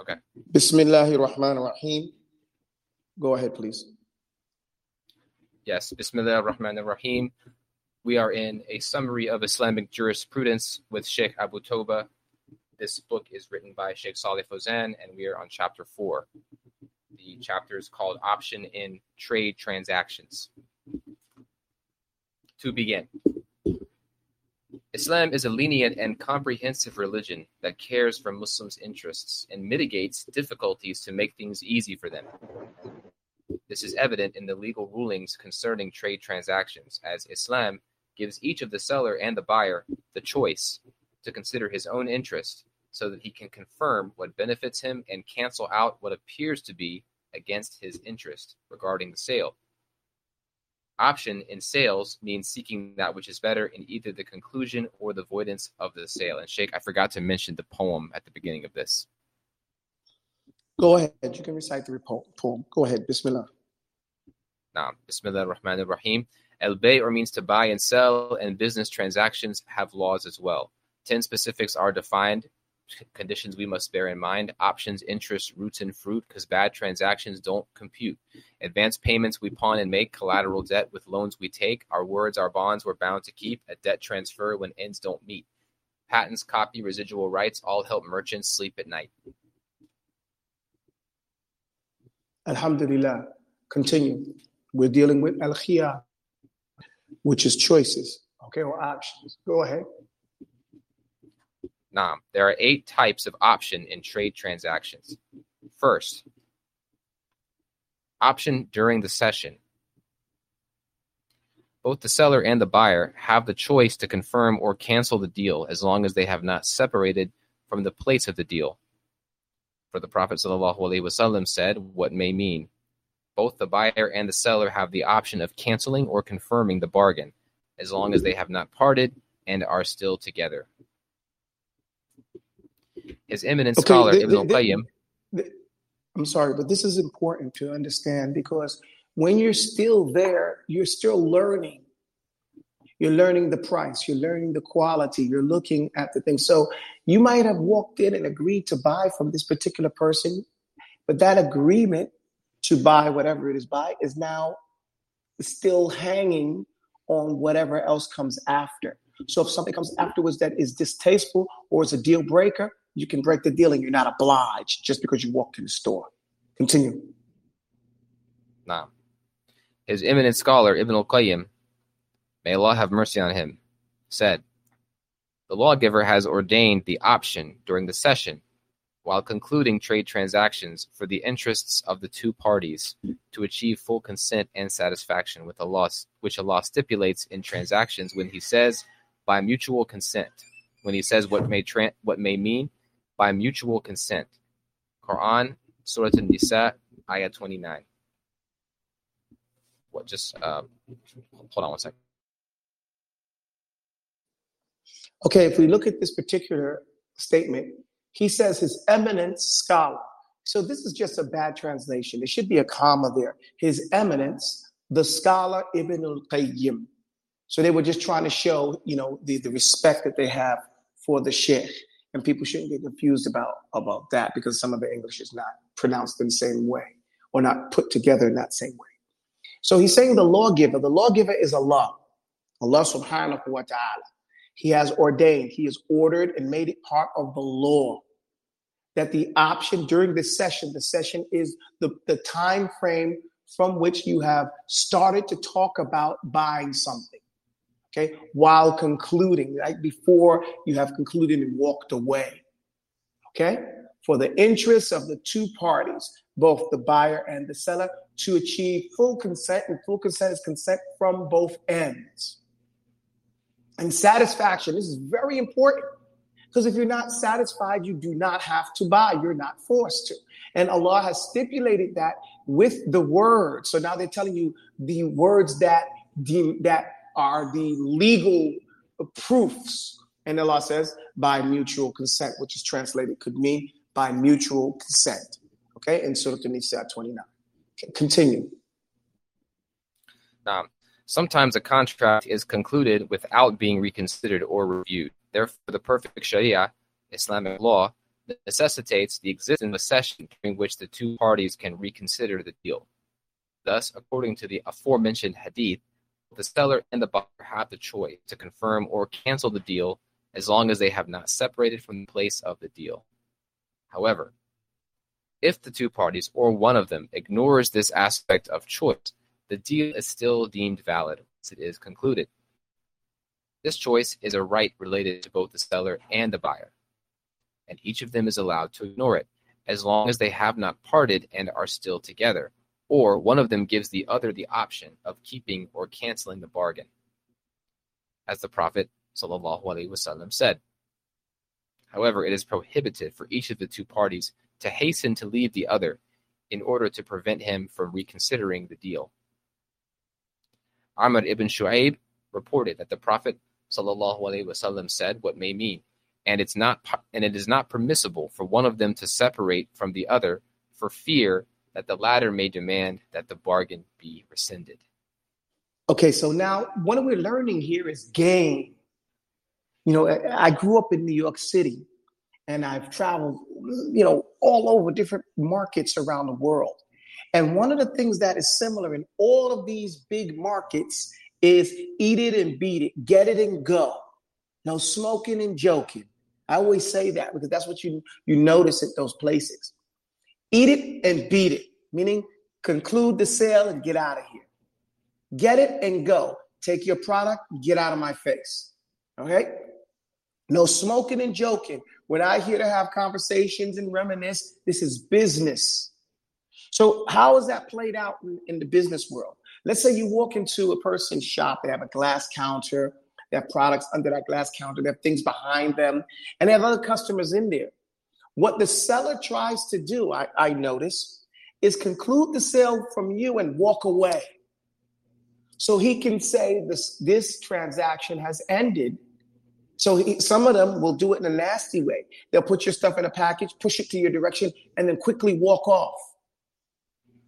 Okay. Bismillahir Rahmanir Rahim. Go ahead, please. Yes, Bismillah ar-Rahman ar-Rahim. We are in a summary of Islamic jurisprudence with Sheikh Abu Taubah. This book is written by Sheikh Saleh Fawzan, and we are on chapter four. The chapter is called Option in Trade Transactions. To begin, Islam is a lenient and comprehensive religion that cares for Muslims' interests and mitigates difficulties to make things easy for them. This is evident in the legal rulings concerning trade transactions, as Islam gives each of the seller and the buyer the choice to consider his own interest so that he can confirm what benefits him and cancel out what appears to be against his interest regarding the sale. Option in sales means seeking that which is better in either the conclusion or the avoidance of the sale. And Sheikh, I forgot to mention the poem at the beginning of this. Go ahead. You can recite the poem. Go ahead. Bismillah. Now, Bismillah ar-Rahman ar-Rahim. El-Bay' means to buy and sell, and business transactions have laws as well. Ten specifics are defined, conditions we must bear in mind, options, interest, roots, and fruit, because bad transactions don't compute. Advance payments we pawn and make, collateral debt with loans we take, our words, our bonds we're bound to keep, a debt transfer when ends don't meet. Patents, copy, residual rights all help merchants sleep at night. Alhamdulillah. Continue. We're dealing with al khiyar, which is choices, okay, or options. Go ahead. Now, there are eight types of option in trade transactions. First, option during the session. Both the seller and the buyer have the choice to confirm or cancel the deal as long as they have not separated from the place of the deal. For the Prophet ﷺ said, What may mean? Both the buyer and the seller have the option of canceling or confirming the bargain, as long as they have not parted and are still together. His eminent Okay, scholar the- the- al-Qayyim the- I'm sorry, but this is important to understand because when you're still there, you're still learning. You're learning the price, you're learning the quality, you're looking at the thing. So you might have walked in and agreed to buy from this particular person, but that agreement to buy whatever it is buy is now still hanging on whatever else comes after. So if something comes afterwards that is distasteful or is a deal breaker, you can break the deal and you're not obliged just because you walked in the store. Continue. Nah. His eminent scholar, Ibn al Qayyim, may Allah have mercy on him, said, The lawgiver has ordained the option during the session while concluding trade transactions for the interests of the two parties to achieve full consent and satisfaction with Allah, which Allah stipulates in transactions when He says, by mutual consent. When He says what may tra- what may mean by mutual consent. Quran, Surah An-Nisa, Ayah 29 what just uh hold on one second Okay, if we look at this particular statement, he says his eminent scholar. So this is just a bad translation. There should be a comma there. His eminence, the scholar Ibn al-Qayyim. So they were just trying to show, you know, the, the respect that they have for the sheikh. And people shouldn't get confused about, about that because some of the English is not pronounced in the same way or not put together in that same way. So he's saying the lawgiver, the lawgiver is Allah, Allah subhanahu wa ta'ala. He has ordained, he has ordered and made it part of the law that the option during this session, the session is the, the time frame from which you have started to talk about buying something. Okay, while concluding, right before you have concluded and walked away. Okay, for the interests of the two parties, both the buyer and the seller, to achieve full consent, and full consent is consent from both ends. And satisfaction, this is very important because if you're not satisfied, you do not have to buy. You're not forced to. And Allah has stipulated that with the words. So now they're telling you the words that deem, that are the legal proofs. And Allah says by mutual consent, which is translated could mean by mutual consent. Okay, in Surah An-Nisa 29. Okay, Continue. now sometimes a contract is concluded without being reconsidered or reviewed therefore the perfect sharia islamic law necessitates the existence of a session during which the two parties can reconsider the deal. Thus, according to the aforementioned hadith, the seller and the buyer have the choice to confirm or cancel the deal as long as they have not separated from the place of the deal. However, if the two parties or one of them ignores this aspect of choice, the deal is still deemed valid once it is concluded. This choice is a right related to both the seller and the buyer, and each of them is allowed to ignore it as long as they have not parted and are still together, or one of them gives the other the option of keeping or canceling the bargain. As the Prophet ﷺ said. However, it is prohibited for each of the two parties to hasten to leave the other in order to prevent him from reconsidering the deal. Amr ibn Shu'aib reported that the Prophet ﷺ said what may mean, and it's not and it is not permissible for one of them to separate from the other for fear that the latter may demand that the bargain be rescinded. Okay, so now what we're learning here is gain. You know, I grew up in New York City and I've traveled, you know, all over different markets around the world. And one of the things that is similar in all of these big markets is eat it and beat it, get it and go. No smoking and joking. I always say that because that's what you you notice at those places. Eat it and beat it, meaning conclude the sale and get out of here. Get it and go. Take your product, get out of my face. Okay? No smoking and joking. We're not here to have conversations and reminisce. This is business. So, how is that played out in, in the business world? Let's say you walk into a person's shop, they have a glass counter, they have products under that glass counter, they have things behind them, and they have other customers in there. What the seller tries to do, I, I notice, is conclude the sale from you and walk away. So he can say this, this transaction has ended so he, some of them will do it in a nasty way. They'll put your stuff in a package, push it to your direction, and then quickly walk off.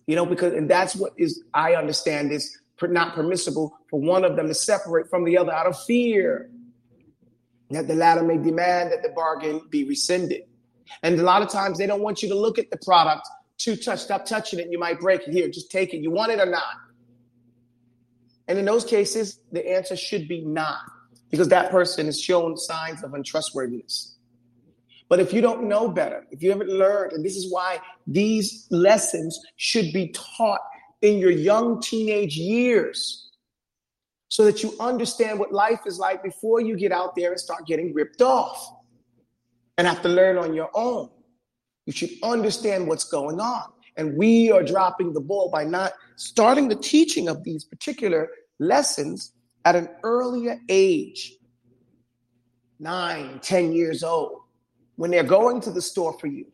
You know, because and that's what is I understand is not permissible for one of them to separate from the other out of fear that the latter may demand that the bargain be rescinded. And a lot of times they don't want you to look at the product to touch, stop touching it. You might break it. Here, just take it. You want it or not? And in those cases, the answer should be not because that person has shown signs of untrustworthiness. But if you don't know better, if you haven't learned, and this is why these lessons should be taught in your young teenage years so that you understand what life is like before you get out there and start getting ripped off and have to learn on your own. You should understand what's going on. And we are dropping the ball by not starting the teaching of these particular lessons at an earlier age, nine, ten years old, when they're going to the store for you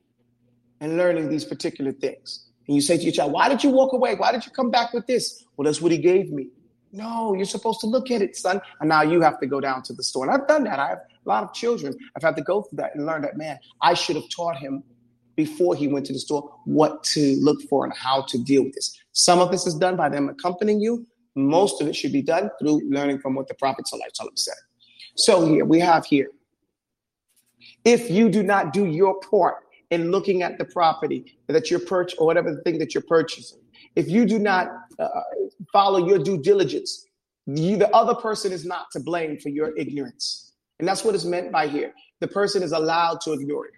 and learning these particular things. And you say to your child, Why did you walk away? Why did you come back with this? Well, that's what he gave me. No, you're supposed to look at it, son. And now you have to go down to the store. And I've done that. I have a lot of children. I've had to go through that and learn that, man, I should have taught him before he went to the store what to look for and how to deal with this. Some of this is done by them accompanying you, most of it should be done through learning from what the Prophet said. So here we have here. If you do not do your part in looking at the property that you're purchasing or whatever the thing that you're purchasing, if you do not uh, follow your due diligence, you, the other person is not to blame for your ignorance. And that's what is meant by here. The person is allowed to ignore it.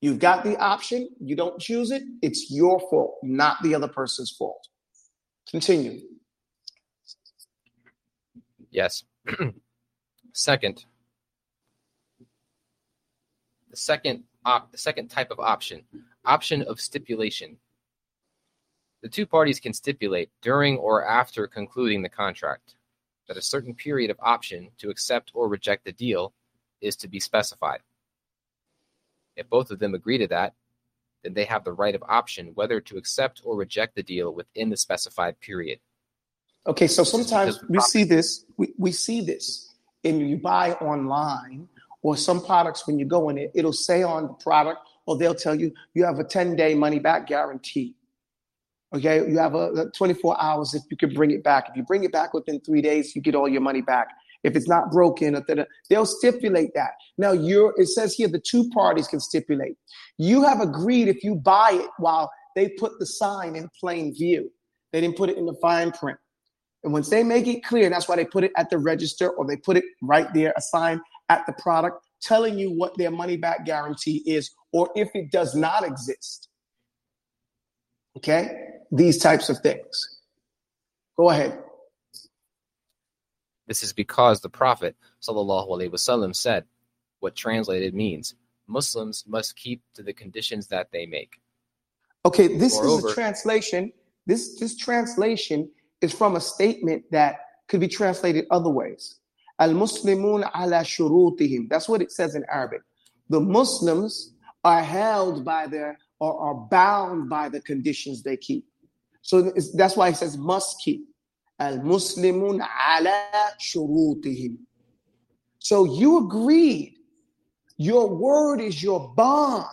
You've got the option, you don't choose it, it's your fault, not the other person's fault. Continue. Yes. second, the second op- the second type of option, option of stipulation. The two parties can stipulate during or after concluding the contract that a certain period of option to accept or reject the deal is to be specified. If both of them agree to that, then they have the right of option whether to accept or reject the deal within the specified period. Okay, so sometimes we see this, we, we see this, and you buy online or some products when you go in it, it'll say on the product, or they'll tell you you have a 10 day money back guarantee. Okay, you have a, a 24 hours if you can bring it back. If you bring it back within three days, you get all your money back. if it's not broken, they'll stipulate that. Now, you're, it says here the two parties can stipulate. You have agreed if you buy it while they put the sign in plain view, they didn't put it in the fine print. And once they make it clear, that's why they put it at the register or they put it right there, a sign at the product telling you what their money back guarantee is, or if it does not exist. Okay? These types of things. Go ahead. This is because the Prophet wasallam said what translated means Muslims must keep to the conditions that they make. Okay, this Moreover, is a translation. This this translation is from a statement that could be translated other ways. Al Muslimun ala shurutihim. That's what it says in Arabic. The Muslims are held by their or are bound by the conditions they keep. So that's why it says must keep. Al Muslimun ala shurutihim. So you agreed. Your word is your bond.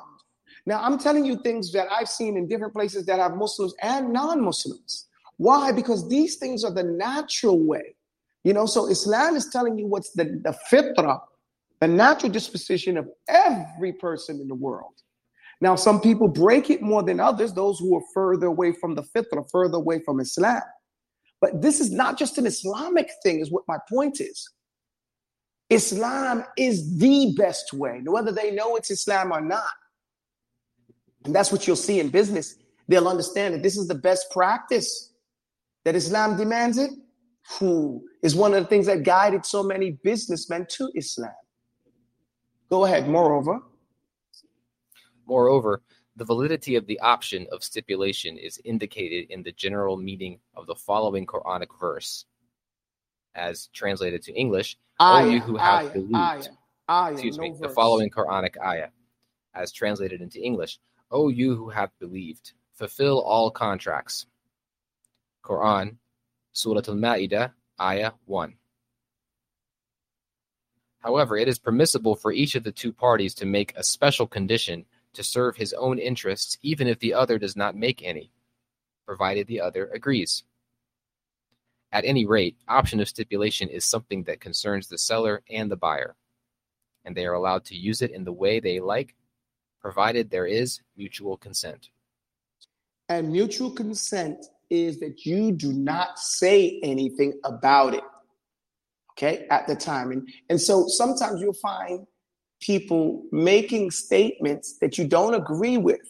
Now I'm telling you things that I've seen in different places that have Muslims and non-Muslims. Why? Because these things are the natural way. You know, so Islam is telling you what's the, the fitrah, the natural disposition of every person in the world. Now, some people break it more than others, those who are further away from the fitrah, further away from Islam. But this is not just an Islamic thing, is what my point is. Islam is the best way, whether they know it's Islam or not. And that's what you'll see in business. They'll understand that this is the best practice, that Islam demands it, who is one of the things that guided so many businessmen to Islam. Go ahead, moreover. Moreover, the validity of the option of stipulation is indicated in the general meaning of the following Quranic verse. As translated to English, ayah, O you who have ayah, believed. Ayah, ayah, excuse no me, verse. the following Quranic ayah. As translated into English, O you who have believed, fulfill all contracts. Quran, Surah Al-Ma'idah, Ayah 1. However, it is permissible for each of the two parties to make a special condition to serve his own interests even if the other does not make any, provided the other agrees. At any rate, option of stipulation is something that concerns the seller and the buyer, and they are allowed to use it in the way they like, provided there is mutual consent. And mutual consent is that you do not say anything about it, okay, at the time. And, and so sometimes you'll find people making statements that you don't agree with.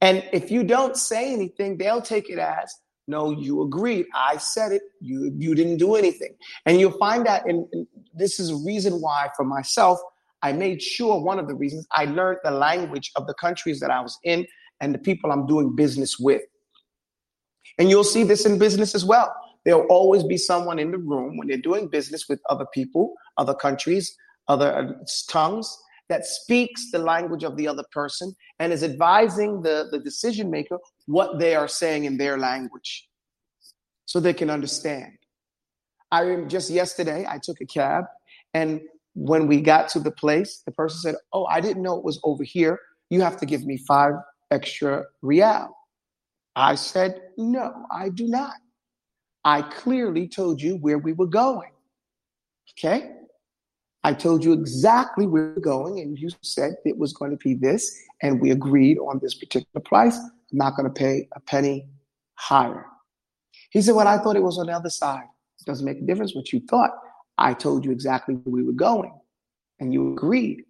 And if you don't say anything, they'll take it as, no, you agreed. I said it. You you didn't do anything. And you'll find that and this is a reason why for myself, I made sure one of the reasons I learned the language of the countries that I was in and the people I'm doing business with. And you'll see this in business as well. There'll always be someone in the room when they're doing business with other people, other countries, other uh, tongues that speaks the language of the other person and is advising the, the decision maker what they are saying in their language so they can understand. I just yesterday, I took a cab, and when we got to the place, the person said, Oh, I didn't know it was over here. You have to give me five extra real. I said, No, I do not. I clearly told you where we were going. Okay? I told you exactly where we're going, and you said it was going to be this, and we agreed on this particular price. I'm not going to pay a penny higher. He said, Well, I thought it was on the other side. It doesn't make a difference what you thought. I told you exactly where we were going, and you agreed.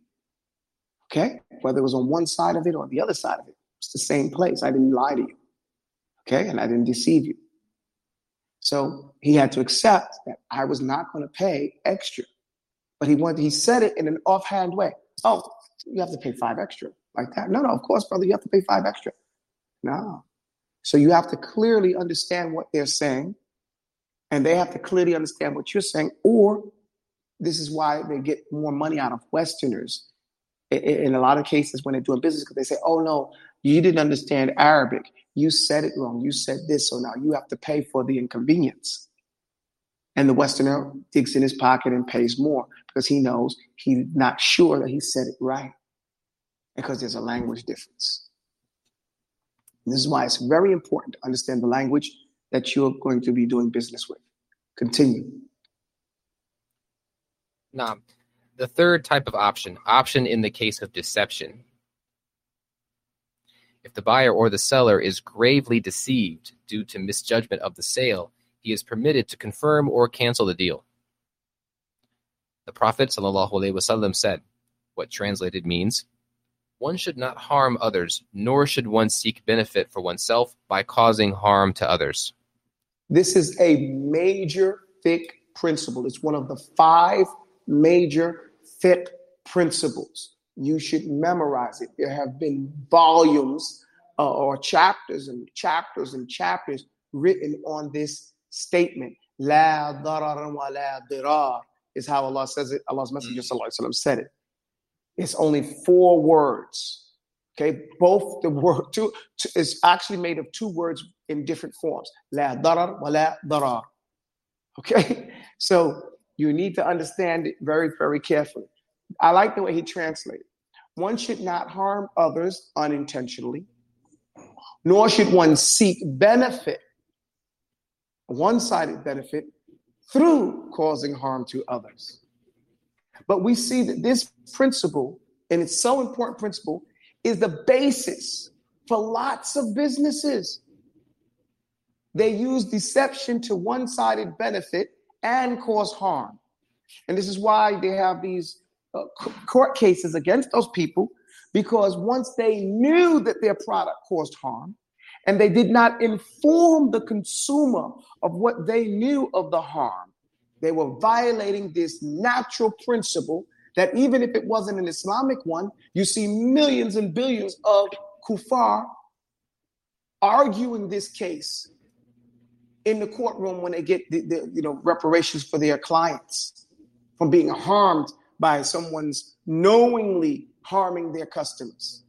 Okay? Whether it was on one side of it or the other side of it, it's the same place. I didn't lie to you. Okay? And I didn't deceive you. So he had to accept that I was not going to pay extra but he wanted he said it in an offhand way. Oh, you have to pay five extra like that. No, no, of course, brother, you have to pay five extra. No. So you have to clearly understand what they're saying, and they have to clearly understand what you're saying, or this is why they get more money out of Westerners in a lot of cases when they're doing business because they say, oh no, you didn't understand Arabic. You said it wrong. You said this, so now you have to pay for the inconvenience. And the Westerner digs in his pocket and pays more because he knows he's not sure that he said it right because there's a language difference. And this is why it's very important to understand the language that you're going to be doing business with. Continue. Now, the third type of option, option in the case of deception. If the buyer or the seller is gravely deceived due to misjudgment of the sale, he is permitted to confirm or cancel the deal. The Prophet ﷺ said, what translated means, one should not harm others, nor should one seek benefit for oneself by causing harm to others. This is a major fiqh principle. It's one of the five major fiqh principles. You should memorize it. There have been volumes uh, or chapters and chapters and chapters written on this statement. La darar wa la dirar is how Allah says it. Allah's Messenger mm. said it. It's only four words. Okay, both the word two, two is actually made of two words in different forms. La darar wa la darar. Okay, so you need to understand it very, very carefully. I like the way he translated. One should not harm others unintentionally, nor should one seek benefit, one sided benefit, through causing harm to others. But we see that this principle, and it's so important principle, is the basis for lots of businesses. They use deception to one sided benefit and cause harm. And this is why they have these uh, court cases against those people because once they knew that their product caused harm and they did not inform the consumer of what they knew of the harm, they were violating this natural principle that even if it wasn't an Islamic one, you see millions and billions of kuffar arguing this case in the courtroom when they get the, the, you know reparations for their clients from being harmed by someone's knowingly harming their customers.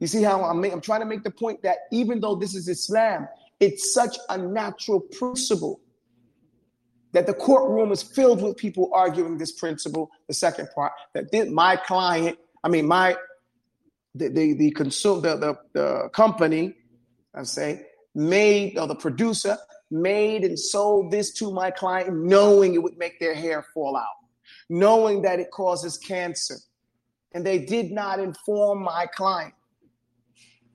You see how I'm, I'm trying to make the point that even though this is Islam, it's such a natural principle that the courtroom is filled with people arguing this principle. The second part that my client, I mean my the the the consumer the, the, the company, I say made or the producer made and sold this to my client knowing it would make their hair fall out, knowing that it causes cancer. And they did not inform my client.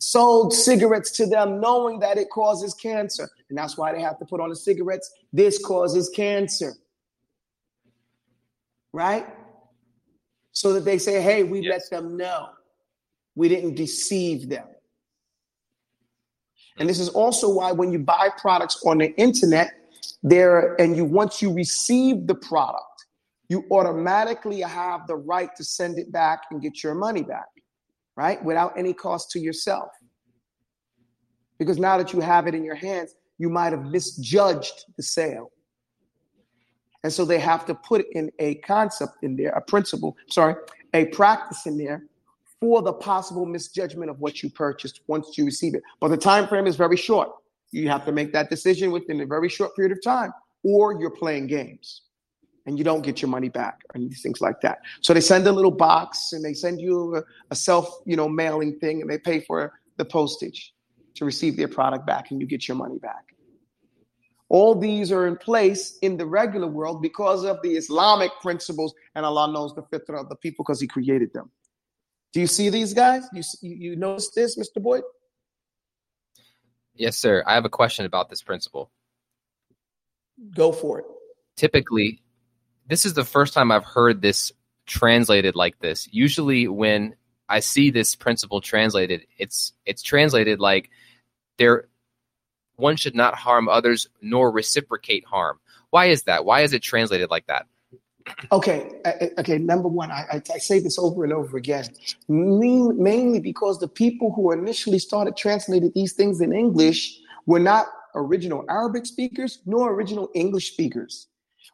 Sold cigarettes to them knowing that it causes cancer. And that's why they have to put on the cigarettes. This causes cancer. Right? So that they say, hey, we yes. let them know. We didn't deceive them. And this is also why when you buy products on the internet, there and you once you receive the product, you automatically have the right to send it back and get your money back, right? Without any cost to yourself. Because now that you have it in your hands, you might have misjudged the sale. And so they have to put in a concept in there, a principle, sorry, a practice in there for the possible misjudgment of what you purchased once you receive it. But the time frame is very short. You have to make that decision within a very short period of time, or you're playing games and you don't get your money back or things like that. So they send a little box and they send you a, a self, you know, mailing thing and they pay for the postage to receive their product back and you get your money back. All these are in place in the regular world because of the Islamic principles, and Allah knows the fitrah of the people because He created them. Do you see these guys? You you notice this, Mr. Boyd? Yes, sir. I have a question about this principle. Go for it. Typically, this is the first time I've heard this translated like this. Usually, when I see this principle translated, it's it's translated like there one should not harm others nor reciprocate harm. Why is that? Why is it translated like that? Okay, okay. Number one, I, I, say this over and over again, mainly because the people who initially started translating these things in English were not original Arabic speakers nor original English speakers.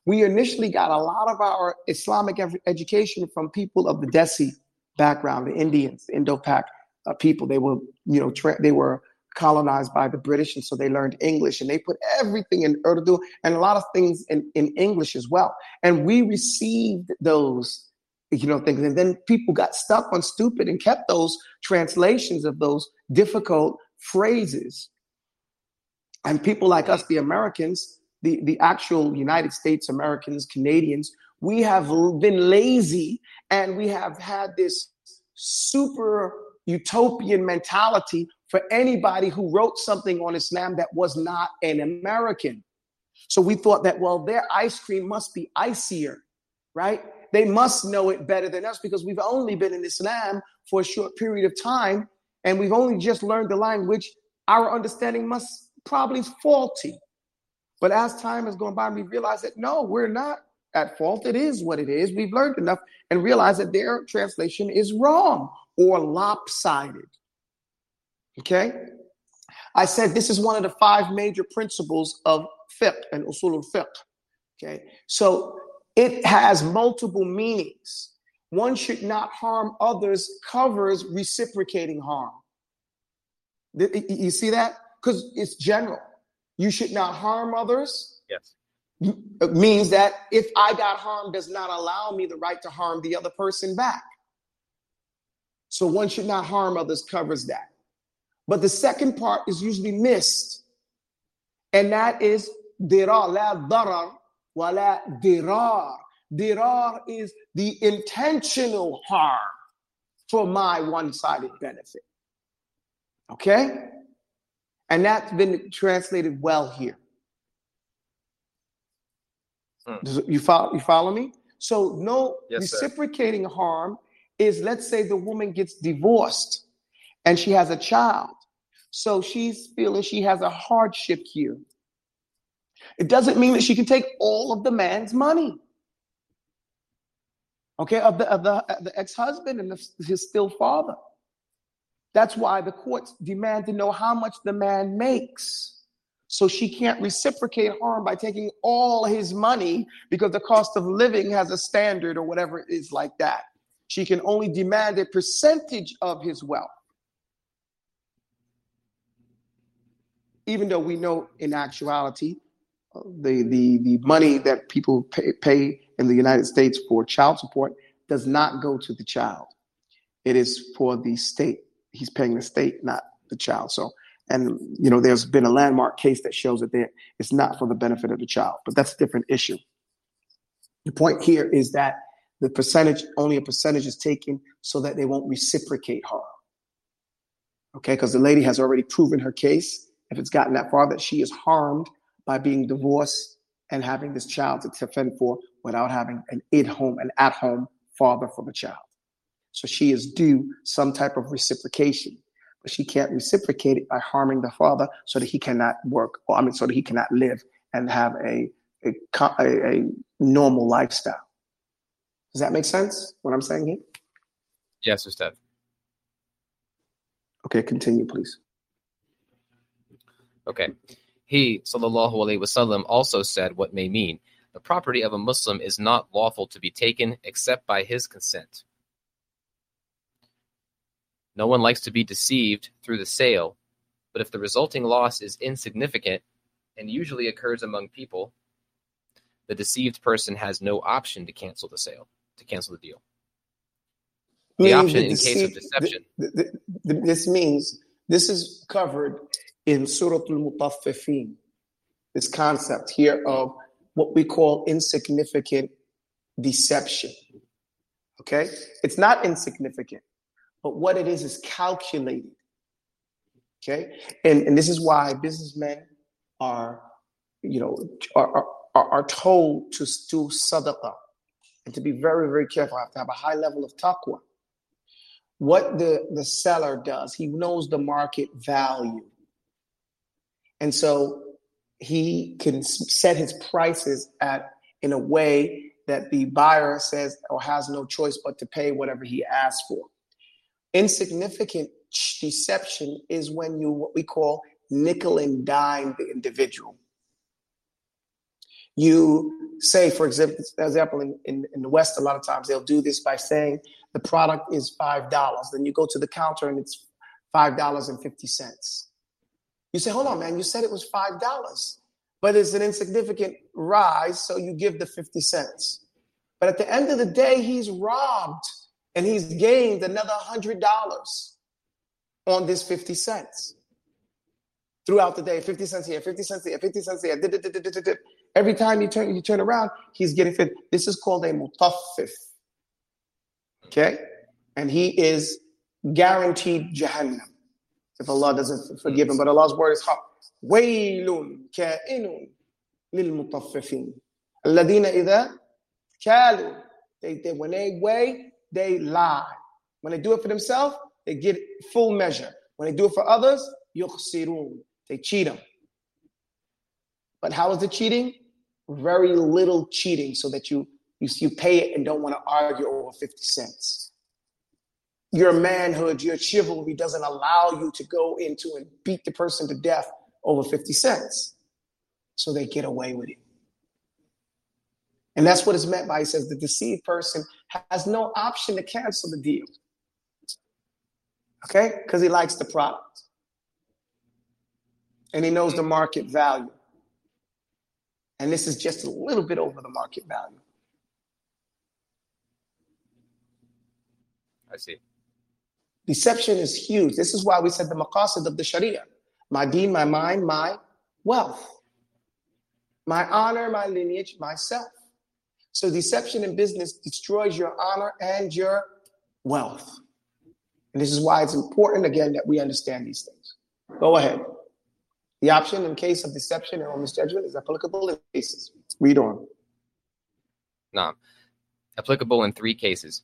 We initially got a lot of our Islamic education from people of the Desi background, the Indians, the Indo-Pak uh, people. They were, you know, tra- they were colonized by the British, and so they learned English and they put everything in Urdu and a lot of things in, in English as well. And we received those, you know, things. And then people got stuck on stupid and kept those translations of those difficult phrases. And people like us, the Americans, the, the actual United States Americans, Canadians, we have been lazy and we have had this super utopian mentality for anybody who wrote something on Islam that was not an American. So we thought that, well, their ice cream must be icier, right? They must know it better than us because we've only been in Islam for a short period of time and we've only just learned the language. Our understanding must probably faulty. But as time has gone by, we realize that no, we're not at fault. It is what it is. We've learned enough and realize that their translation is wrong or lopsided. Okay? I said this is one of the five major principles of fiqh and usul al-fiqh. Okay? So it has multiple meanings. One should not harm others covers reciprocating harm. You see that? Because it's general. You should not harm others. Yes. It means that if I got harmed does not allow me the right to harm the other person back. So one should not harm others covers that. But the second part is usually missed. And that is dirar, la darar, wa la dirar. Dirar is the intentional harm for my one-sided benefit. Okay? And that's been translated well here. Hmm. You follow, you follow me? So no yes, reciprocating sir. harm is let's say the woman gets divorced and she has a child. So she's feeling she has a hardship here. It doesn't mean that she can take all of the man's money. Okay, of the of the, the ex-husband and the, his still father. That's why the courts demand to know how much the man makes. So she can't reciprocate harm by taking all his money because the cost of living has a standard or whatever it is like that. She can only demand a percentage of his wealth. Even though we know in actuality, uh, the, the, the money that people pay, pay in the United States for child support does not go to the child. It is for the state he's paying the state, not the child. So, and you know, there's been a landmark case that shows that it's not for the benefit of the child, but that's a different issue. The point here is that the percentage, only a percentage is taken so that they won't reciprocate harm. Okay, because the lady has already proven her case, if it's gotten that far, that she is harmed by being divorced and having this child to fend for without having an at home, an at home father for the child. So she is due some type of reciprocation, but she can't reciprocate it by harming the father so that he cannot work, or I mean, so that he cannot live and have a, a, a, normal lifestyle. Does that make sense? What I'm saying here? Yes, Ustad. Okay, continue, please. Okay. He, sallallahu alaihi wasallam, also said what may mean the property of a Muslim is not lawful to be taken except by his consent. No one likes to be deceived through the sale, but if the resulting loss is insignificant and usually occurs among people, the deceived person has no option to cancel the sale, to cancel the deal. The option the in case of deception. The, the, this means this is covered in Surah Al-Mutaffifin, this concept here of what we call insignificant deception. Okay? It's not insignificant but what it is is calculated. Okay, and and this is why businessmen are, you know, are are, are told to do sadaqah and to be very very careful. I have to have a high level of taqwa. What the the seller does, he knows the market value, and so he can set his prices at in a way that the buyer says or has no choice but to pay whatever he asks for. Insignificant deception is when you what we call nickel and dime the individual. You say, for example, in, in, in the West, a lot of times they'll do this by saying the product is five dollars. Then you go to the counter and it's five dollars and fifty cents. You say, hold on, man, you said it was five dollars, but it's an insignificant rise, so you give the fifty cents. But at the end of the day, he's robbed and he's gained another hundred dollars on this 50 cents throughout the day 50 cents here 50 cents here 50 cents here Every time you turn you turn around, he's getting fit. This is called a mutaffif. Okay? And he is guaranteed Jahannam if Allah doesn't forgive him. But Allah's word is haq. Waylun ka'inun lil. Alladina idha kalu. They, they, when they weigh, they lie. When they do it for themselves, they get full measure. When they do it for others, yukhsirun. They cheat them. But how is the cheating? Very little cheating so that you, you, you pay it and don't want to argue over 50 cents. Your manhood, your chivalry doesn't allow you to go into and beat the person to death over 50 cents. So they get away with it. And that's what is meant by he says the deceived person has no option to cancel the deal. Okay? Because he likes the product. And he knows the market value. And this is just a little bit over the market value. I see. Deception is huge. This is why we said the maqasid of the Sharia my deen, my mind, my wealth, my honor, my lineage, myself. So deception in business destroys your honor and your wealth. And this is why it's important, again, that we understand these things. Go ahead. The option in case of deception or misjudgment is applicable in cases. Read on. No. Applicable in three cases.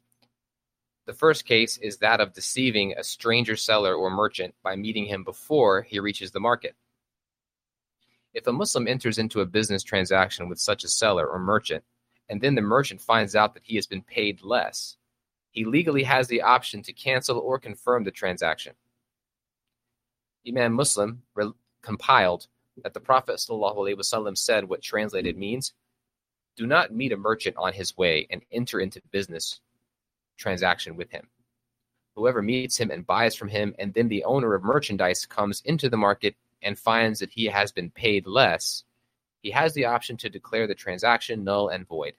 The first case is that of deceiving a stranger seller or merchant by meeting him before he reaches the market. If a Muslim enters into a business transaction with such a seller or merchant, and then the merchant finds out that he has been paid less, he legally has the option to cancel or confirm the transaction. Imam Muslim re- compiled that the Prophet ﷺ said what translated means Do not meet a merchant on his way and enter into business transaction with him. Whoever meets him and buys from him, and then the owner of merchandise comes into the market and finds that he has been paid less, he has the option to declare the transaction null and void.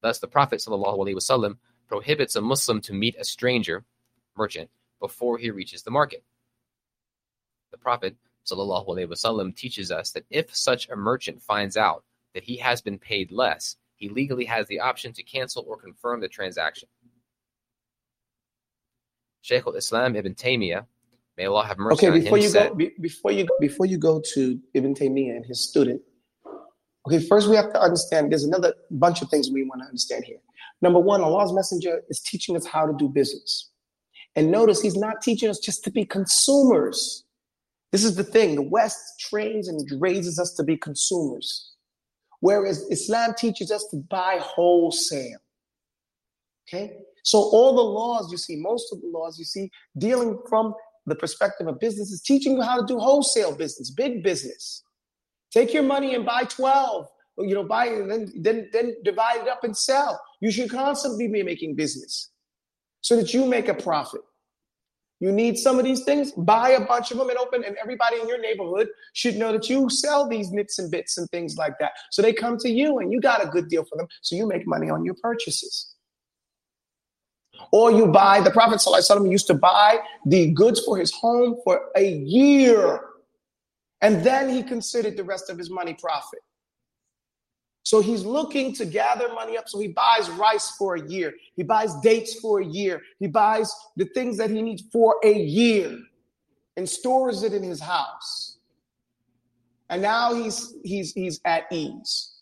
Thus, the Prophet ﷺ prohibits a Muslim to meet a stranger, merchant, before he reaches the market. The Prophet ﷺ teaches us that if such a merchant finds out that he has been paid less, he legally has the option to cancel or confirm the transaction. Shaykh al-Islam Ibn Taymiyyah, may Allah have mercy okay, on before you said, go, be- before you before you go to Ibn Taymiyyah and his student, okay, first we have to understand. There's another bunch of things we want to understand here. Number one, Allah's Messenger is teaching us how to do business, and notice He's not teaching us just to be consumers. This is the thing: the West trains and raises us to be consumers, whereas Islam teaches us to buy wholesale. Okay, so all the laws you see, most of the laws you see, dealing from the perspective of business is teaching you how to do wholesale business, big business. Take your money and buy 12. You know, buy and then, then, then divide it up and sell. You should constantly be making business so that you make a profit. You need some of these things, buy a bunch of them and open, and everybody in your neighborhood should know that you sell these nits and bits and things like that. So they come to you and you got a good deal for them. So you make money on your purchases. Or you buy, the Prophet ﷺ used to buy the goods for his home for a year. And then he considered the rest of his money profit. So he's looking to gather money up. So he buys rice for a year. He buys dates for a year. He buys the things that he needs for a year and stores it in his house. And now he's he's he's at ease.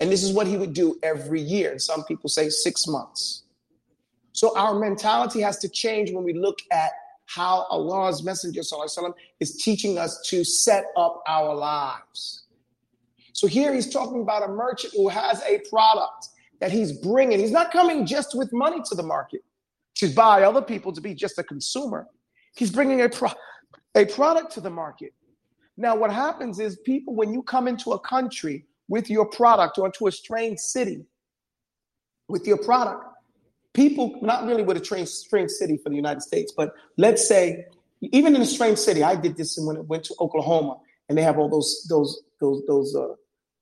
And this is what he would do every year. And some people say six months. So our mentality has to change when we look at how Allah's Messenger وسلم, is teaching us to set up our lives. So here he's talking about a merchant who has a product that he's bringing. He's not coming just with money to the market to buy other people to be just a consumer. He's bringing a, pro- a product to the market. Now, what happens is people, when you come into a country with your product or into a strange city with your product, people, not really with a strange, strange city for the United States, but let's say, even in a strange city, I did this when I went to Oklahoma, and they have all those those those those uh,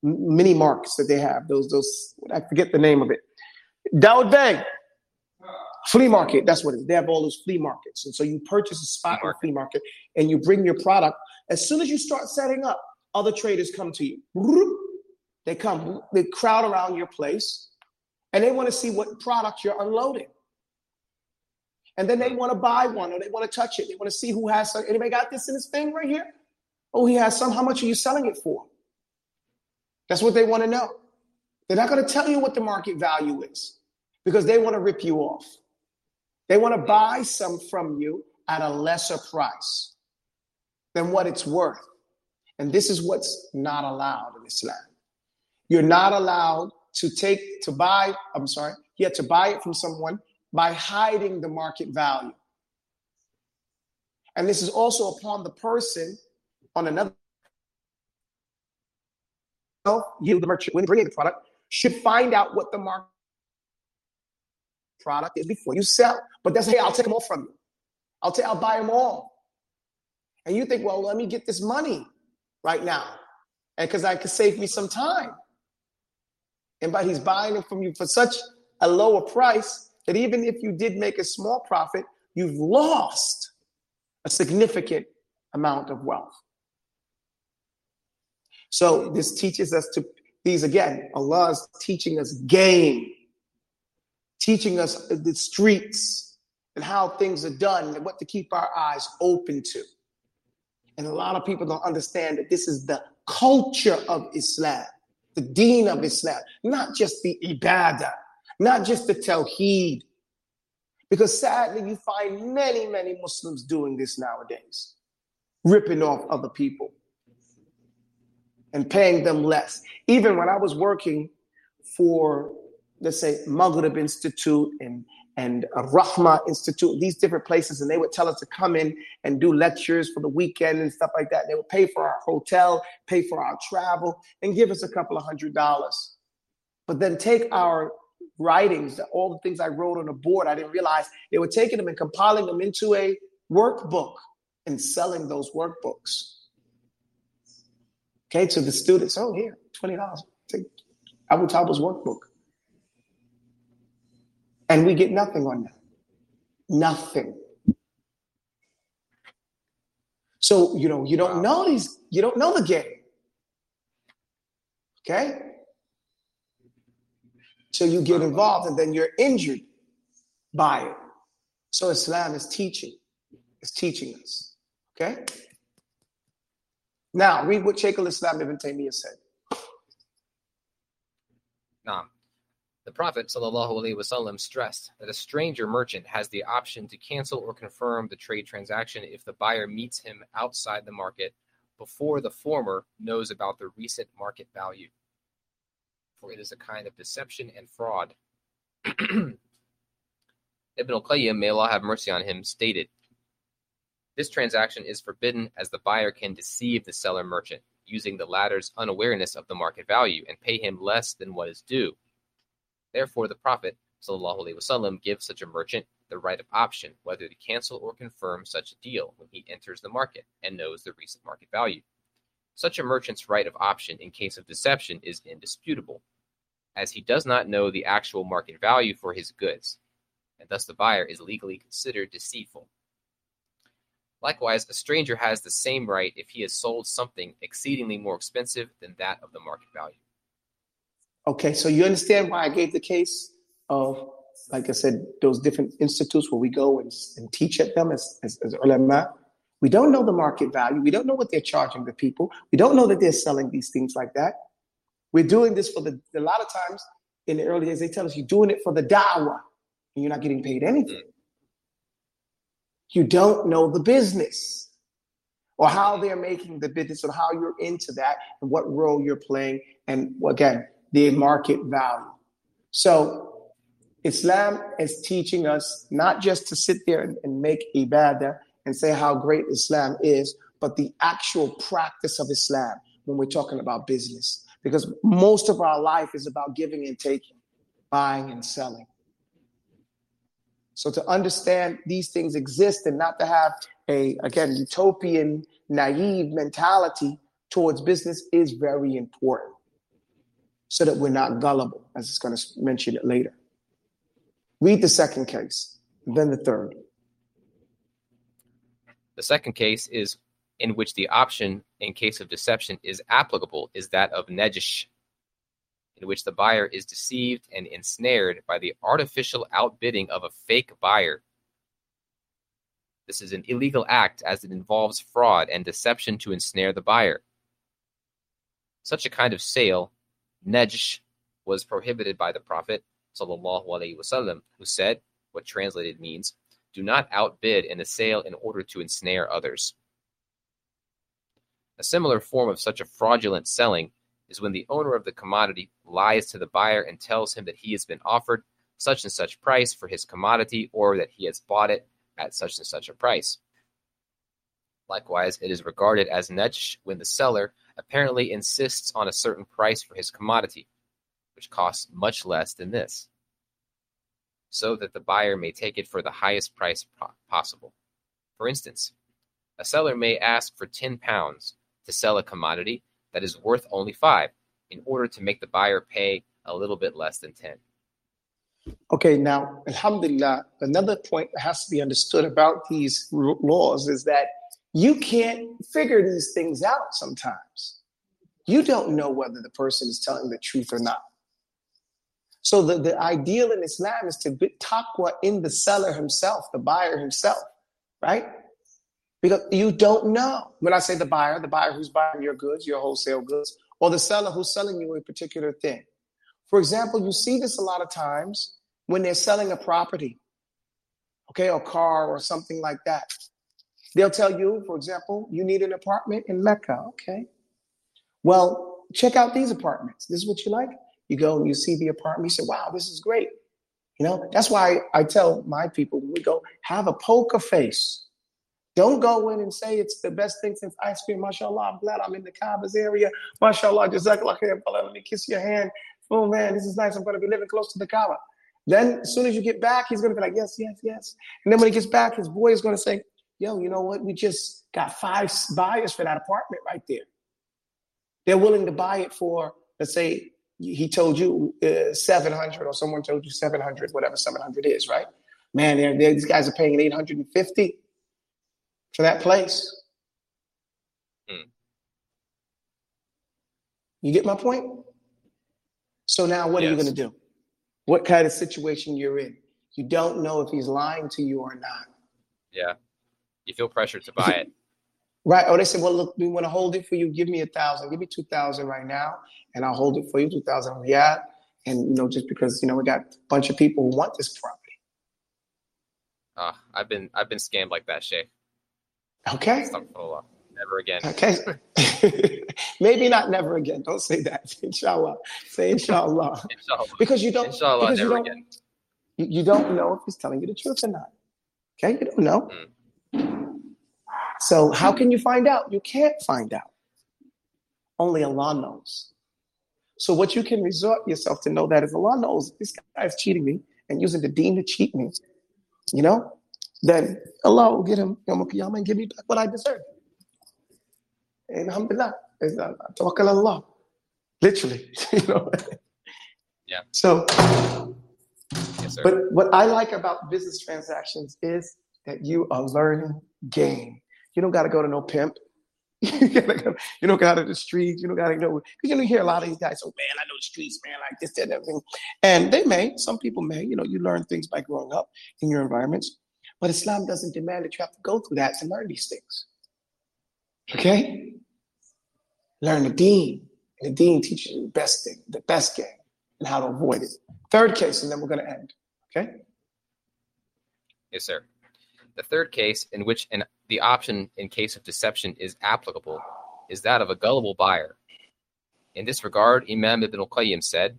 mini markets that they have. Those those I forget the name of it. Dowd Bay flea market. That's what it is. They have all those flea markets, and so you purchase a spot on flea market, and you bring your product. As soon as you start setting up, other traders come to you. They come, they crowd around your place, and they want to see what product you're unloading. And then they want to buy one or they want to touch it. They want to see who has some. Anybody got this in his thing right here? Oh, he has some. How much are you selling it for? That's what they want to know. They're not going to tell you what the market value is because they want to rip you off. They want to buy some from you at a lesser price than what it's worth. And this is what's not allowed in Islam. You're not allowed to take, to buy, I'm sorry, you have to buy it from someone by hiding the market value. And this is also upon the person on another you, the merchant, when bringing the product, should find out what the market product is before you sell. But that's hey, I'll take them all from you. I'll take, I'll buy them all. And you think, well, let me get this money right now, and because I could save me some time. And but he's buying them from you for such a lower price that even if you did make a small profit, you've lost a significant amount of wealth. So this teaches us to these again, Allah is teaching us game, teaching us the streets and how things are done and what to keep our eyes open to. And a lot of people don't understand that this is the culture of Islam, the deen of Islam, not just the ibadah, not just the tawheed. Because sadly, you find many, many Muslims doing this nowadays, ripping off other people and paying them less. Even when I was working for, let's say, Maghrib Institute and and a Rahma Institute, these different places, and they would tell us to come in and do lectures for the weekend and stuff like that. They would pay for our hotel, pay for our travel, and give us a couple of hundred dollars. But then take our writings, all the things I wrote on a board, I didn't realize they were taking them and compiling them into a workbook and selling those workbooks. Okay, to the students, oh, here, $20. Take Abu Taubah's workbook. And we get nothing on that. Nothing. So, you know, you don't know these, you don't know the game. Okay? So you get uh-huh. involved and then you're injured by it. So Islam is teaching, is teaching us. Okay? Now, read what Sheikh al-Islam Ibn Taymiyyah said. Naam. The Prophet ﷺ stressed that a stranger merchant has the option to cancel or confirm the trade transaction if the buyer meets him outside the market before the former knows about the recent market value. For it is a kind of deception and fraud. Ibn al-Qayyim, may Allah have mercy on him, stated, this transaction is forbidden as the buyer can deceive the seller merchant, using the latter's unawareness of the market value, and pay him less than what is due. Therefore, the Prophet ﷺ gives such a merchant the right of option whether to cancel or confirm such a deal when he enters the market and knows the recent market value. Such a merchant's right of option in case of deception is indisputable, as he does not know the actual market value for his goods, and thus the buyer is legally considered deceitful. Likewise, a stranger has the same right if he has sold something exceedingly more expensive than that of the market value. Okay, so you understand why I gave the case of, like I said, those different institutes where we go and, and teach at them as, as, as ulama. We don't know the market value. We don't know what they're charging the people. We don't know that they're selling these things like that. We're doing this for the, a lot of times in the early days, they tell us you're doing it for the da'wah and you're not getting paid anything. You don't know the business or how they're making the business or how you're into that and what role you're playing and again the market value. So islam is teaching us not just to sit there and, and make ibadah and say how great islam is but the actual practice of islam when we're talking about business. Because most of our life is about giving and taking buying and selling. So to understand these things exist and not to have a, again, utopian, naive mentality towards business is very important so that we're not gullible, as it's going to mention it later. Read the second case, then the third. The second case is in which the option in case of deception is applicable is that of nejish, in which the buyer is deceived and ensnared by the artificial outbidding of a fake buyer. This is an illegal act as it involves fraud and deception to ensnare the buyer. Such a kind of sale, nejsh, was prohibited by the Prophet wasallam, who said, what translated means, do not outbid in a sale in order to ensnare others. A similar form of such a fraudulent selling is when the owner of the commodity lies to the buyer and tells him that he has been offered such and such price for his commodity or that he has bought it at such and such a price. Likewise, it is regarded as netch when the seller apparently insists on a certain price for his commodity, which costs much less than this, so that the buyer may take it for the highest price possible. For instance, a seller may ask for 10 pounds to sell a commodity that is worth only 5 in order to make the buyer pay a little bit less than 10. Okay, now, alhamdulillah, another point that has to be understood about these laws is that you can't figure these things out sometimes. You don't know whether the person is telling the truth or not. So the, the ideal in Islam is to be taqwa in the seller himself, the buyer himself, right? Because you don't know. When I say the buyer, the buyer who's buying your goods, your wholesale goods, or the seller who's selling you a particular thing. For example, you see this a lot of times when they're selling a property, okay, or car or something like that. They'll tell you, for example, you need an apartment in Mecca, okay? Well, check out these apartments. This is what you like. You go and you see the apartment. You say, wow, this is great. You know, that's why I tell my people when we go, have a poker face. Don't go in and say it's the best thing since ice cream. MashaAllah, I'm glad I'm in the Kaaba's area. MashaAllah, jazakallah khair. Let me kiss your hand. Oh man, this is nice. I'm going to be living close to the Kaaba. Then as soon as you get back, he's going to be like, yes, yes, yes. And then when he gets back, his boy is going to say, yo, you know what? We just got five buyers for that apartment right there. They're willing to buy it for, let's say, he told you uh, 700 or someone told you 700, whatever 700 is, right? Man, they're, they're, these guys are paying 850 for that place. Hmm. You get my point? So now what yes. are you going to do? What kind of situation you're in? You don't know if he's lying to you or not. Yeah. You feel pressure to buy it. Right. Oh, they said, well, look, we want to hold it for you. Give me a thousand. Give me two thousand right now, and I'll hold it for you. Two thousand Yeah. And you know, just because you know we got a bunch of people who want this property. Uh, I've been I've been scammed like that, Shay. Okay. Never again. Okay. Maybe not never again. Don't say that. Inshallah. Say inshallah. inshallah. Because you don't. Inshallah, because never you don't, again. You, you, don't know if he's telling you the truth or not. Okay, you don't know. Mm. So how can you find out? You can't find out. Only Allah knows. So what you can resort yourself to know that is Allah knows this guy is cheating me and using the deen to cheat me. You know, then Allah will get him Yom Qiyamah and give me back what I deserve. And alhamdulillah, tawakkal Allah. Literally, you know. Yeah. So, yes, but what I like about business transactions is that you are learning game. You don't got to go to no pimp. you, gotta you don't got to the streets. You don't got to know. Because you hear a lot of these guys, oh man, I know the streets, man, like this, that, and everything. And they may, some people may, you know, you learn things by growing up in your environments. But Islam doesn't demand that you have to go through that to learn these things. Okay? Learn the deen. And the deen teaches you the best thing, the best game, and how to avoid it. Third case, and then we're going to end. Okay? Yes, sir. The third case in which an, the option in case of deception is applicable is that of a gullible buyer. In this regard, Imam Ibn al-Qayyim said,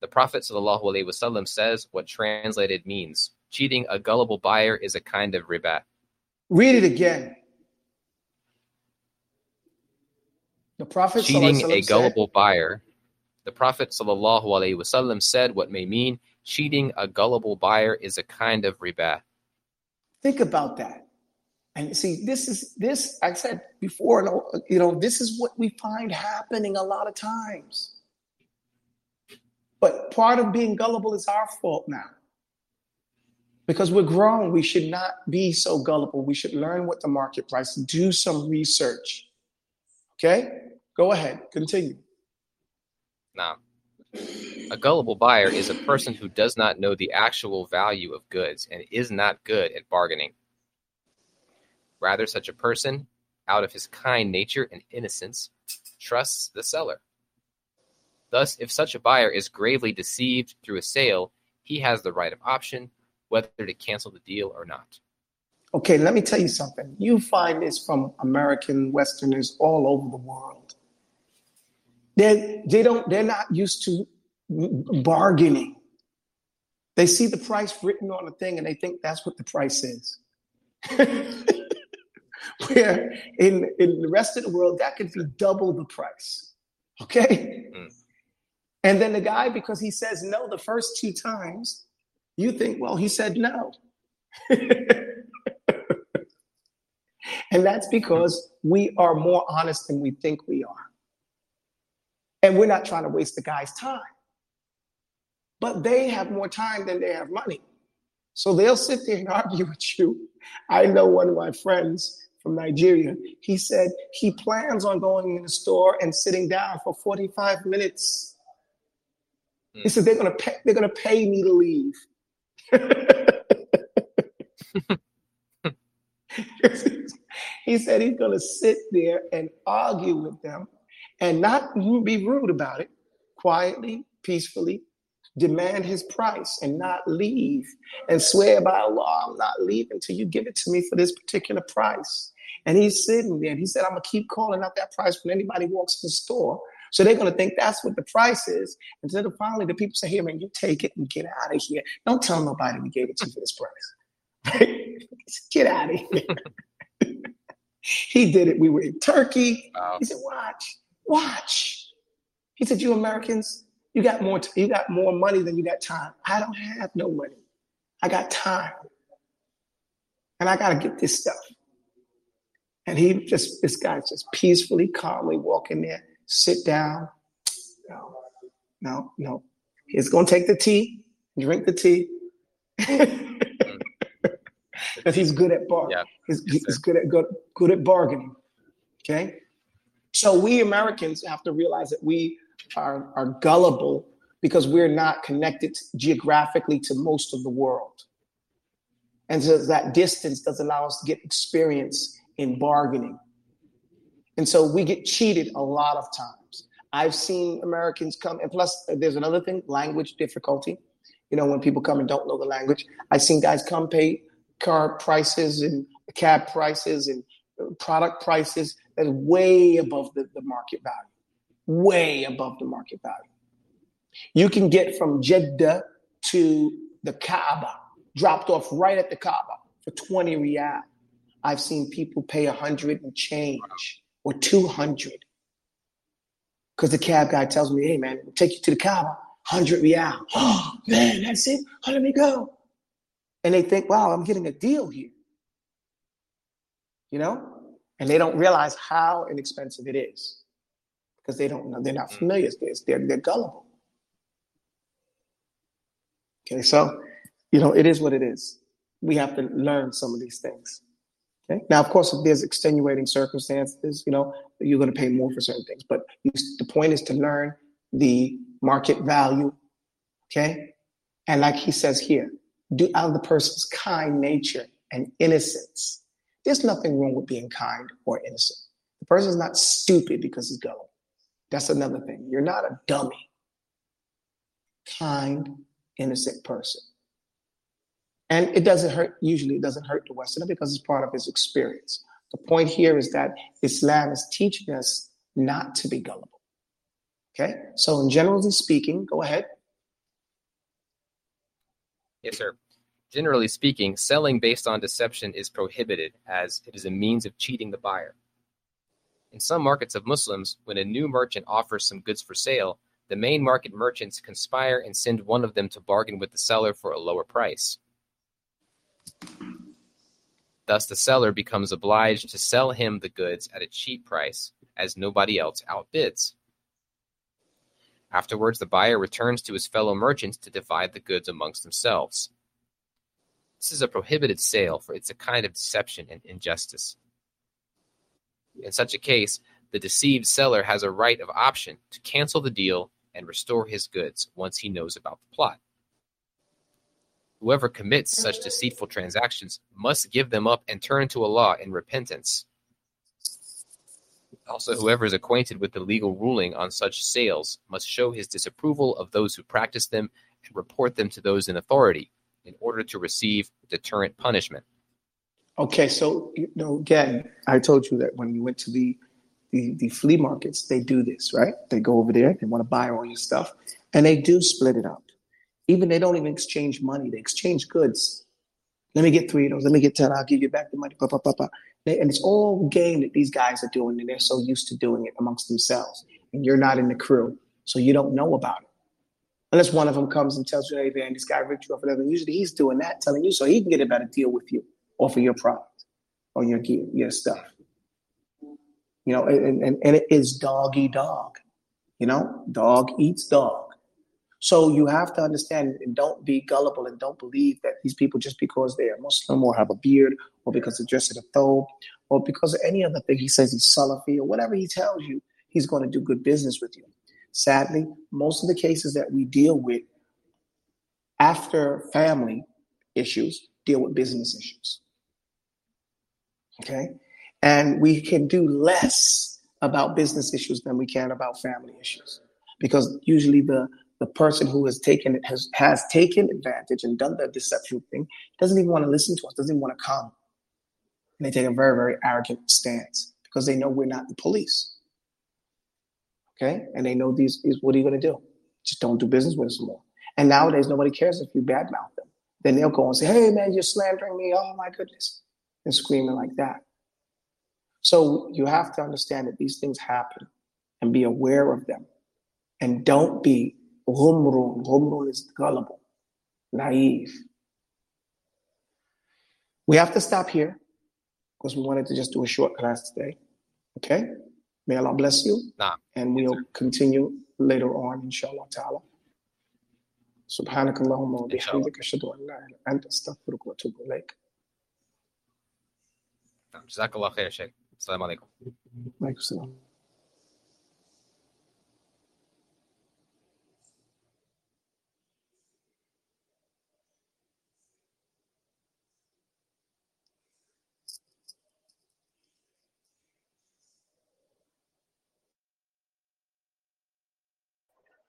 the Prophet ﷺ says what translated means. Cheating a gullible buyer is a kind of riba. Read it again. The Prophet cheating a gullible said, buyer. The Prophet ﷺ said what may mean cheating a gullible buyer is a kind of riba. Think about that. And see, this is this I said before, you know, this is what we find happening a lot of times. But part of being gullible is our fault now. Because we're grown, we should not be so gullible. We should learn what the market price, do some research. Okay? Go ahead, continue. Now, a gullible buyer is a person who does not know the actual value of goods and is not good at bargaining. Rather, such a person, out of his kind nature and innocence, trusts the seller. Thus, if such a buyer is gravely deceived through a sale, he has the right of option whether to cancel the deal or not. Okay, let me tell you something. You find this from American Westerners all over the world. They they don't they're not used to bargaining. They see the price written on a thing and they think that's what the price is. Where in, in the rest of the world, that could be double the price. Okay? Mm. And then the guy, because he says no the first two times, you think, well, he said no. and that's because we are more honest than we think we are. And we're not trying to waste the guy's time. But they have more time than they have money. So they'll sit there and argue with you. I know one of my friends from Nigeria. He said he plans on going in the store and sitting down for 45 minutes. Mm. He said they're gonna pay, they're gonna pay me to leave. he said he's going to sit there and argue with them and not be rude about it, quietly, peacefully, demand his price and not leave and swear by Allah, I'm not leaving till you give it to me for this particular price. And he's sitting there and he said, I'm to keep calling out that price when anybody walks in the store so they're to think that's what the price is. Until so finally the people say, here, man, you take it and get out of here. Don't tell nobody we gave it to you for this price. get out of here. he did it. We were in Turkey. Wow. He said, watch, watch. He said, you Americans, you got more, t- you got more money than you got time. I don't have no money. I got time. And I got to get this stuff. And he just, this guy's just peacefully, calmly walking there sit down. No, no, no. He's going to take the tea, drink the tea. Because he's good at bar. Yeah. He's, he's good at good, good at bargaining. Okay. So we Americans have to realize that we are, are gullible because we're not connected geographically to most of the world. And so that distance does allow us to get experience in bargaining. And so we get cheated a lot of times. I've seen Americans come, and plus there's another thing, language difficulty. You know, when people come and don't know the language, I've seen guys come pay car prices and cab prices and product prices that are way above the, the market value, way above the market value. You can get from Jeddah to the Kaaba, dropped off right at the Kaaba for 20 riyal. I've seen people pay hundred and change or 200. Because the cab guy tells me, hey, man, we'll take you to the Kaaba, 100 riyal. Oh, man, that's it. Oh, let me go. And they think, wow, I'm getting a deal here. You know? And they don't realize how inexpensive it is because they don't know, they're not mm-hmm. familiar with this. They're, they're gullible. Okay, so, you know, it is what it is. We have to learn some of these things. Okay? Now, of course, if there's extenuating circumstances, you know, you're going to pay more for certain things. But you, the point is to learn the market value. Okay. And like he says here, do out of the person's kind nature and innocence. There's nothing wrong with being kind or innocent. The person's not stupid because he's gullible. That's another thing. You're not a dummy. Kind, innocent person. And it doesn't hurt, usually it doesn't hurt the Westerner because it's part of his experience. The point here is that Islam is teaching us not to be gullible. Okay? So, in generally speaking, go ahead. Yes, sir. Generally speaking, selling based on deception is prohibited as it is a means of cheating the buyer. In some markets of Muslims, when a new merchant offers some goods for sale, the main market merchants conspire and send one of them to bargain with the seller for a lower price. Thus the seller becomes obliged to sell him the goods at a cheap price, as nobody else outbids. Afterwards the buyer returns to his fellow merchants to divide the goods amongst themselves. This is a prohibited sale, for it's a kind of deception and injustice. In such a case, the deceived seller has a right of option to cancel the deal and restore his goods once he knows about the plot. Whoever commits such deceitful transactions must give them up and turn to Allah in repentance. Also, whoever is acquainted with the legal ruling on such sales must show his disapproval of those who practice them and report them to those in authority in order to receive deterrent punishment. Okay, so you know, again, I told you that when we went to the, the the flea markets, they do this, right? They go over there, they want to buy all your stuff, and they do split it up. Even they don't even exchange money; they exchange goods. Let me get three of those. Let me get ten. I'll give you back the money. Bah, bah, bah. They, and it's all game that these guys are doing, and they're so used to doing it amongst themselves. And you're not in the crew, so you don't know about it. Unless one of them comes and tells you, "Hey, man, this guy ripped you off," whatever. Usually, he's doing that, telling you so he can get a better deal with you off of your product or your gear, your stuff. You know, and, and, and it is dog eat dog. You know, dog eats dog. So you have to understand and don't be gullible and don't believe that these people just because they are Muslim or have a beard or because they dress in a thobe or because of any other thing he says he's Salafi or whatever he tells you, he's going to do good business with you. Sadly, most of the cases that we deal with after family issues deal with business issues. Okay? And we can do less about business issues than we can about family issues because usually the the person who has taken it has has taken advantage and done the deception thing doesn't even want to listen to us, doesn't even want to come. And they take a very, very arrogant stance because they know we're not the police. Okay? And they know these is what are you gonna do? Just don't do business with us more. And nowadays nobody cares if you badmouth them. Then they'll go and say, Hey man, you're slandering me. Oh my goodness. And screaming like that. So you have to understand that these things happen and be aware of them. And don't be Ghumrun. Ghumrun is gullible, naive. We have to stop here because we wanted to just do a short class today. Okay? May Allah bless you. Nah. And we'll continue later on, inshallah ta'ala. سبحانك اللهم وبحمدك أشهد أن لا إله إلا أنت أستغفرك وأتوب إليك. جزاك الله خير شيخ السلام عليكم عليكم السلام.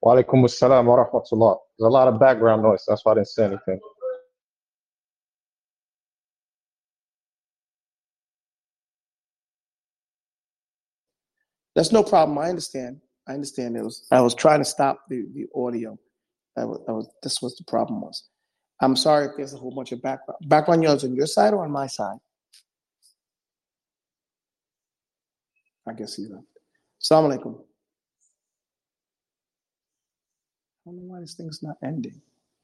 Walaikum assalam wa rahmatullah. There's a lot of background noise. That's why I didn't say anything. That's no problem. I understand. I understand. It was I was trying to stop the, the audio. That was, that was this was the problem was. I'm sorry if there's a whole bunch of background background noise on your side or on my side. I guess he left. Assalamu alaikum. I don't know why this thing's not ending.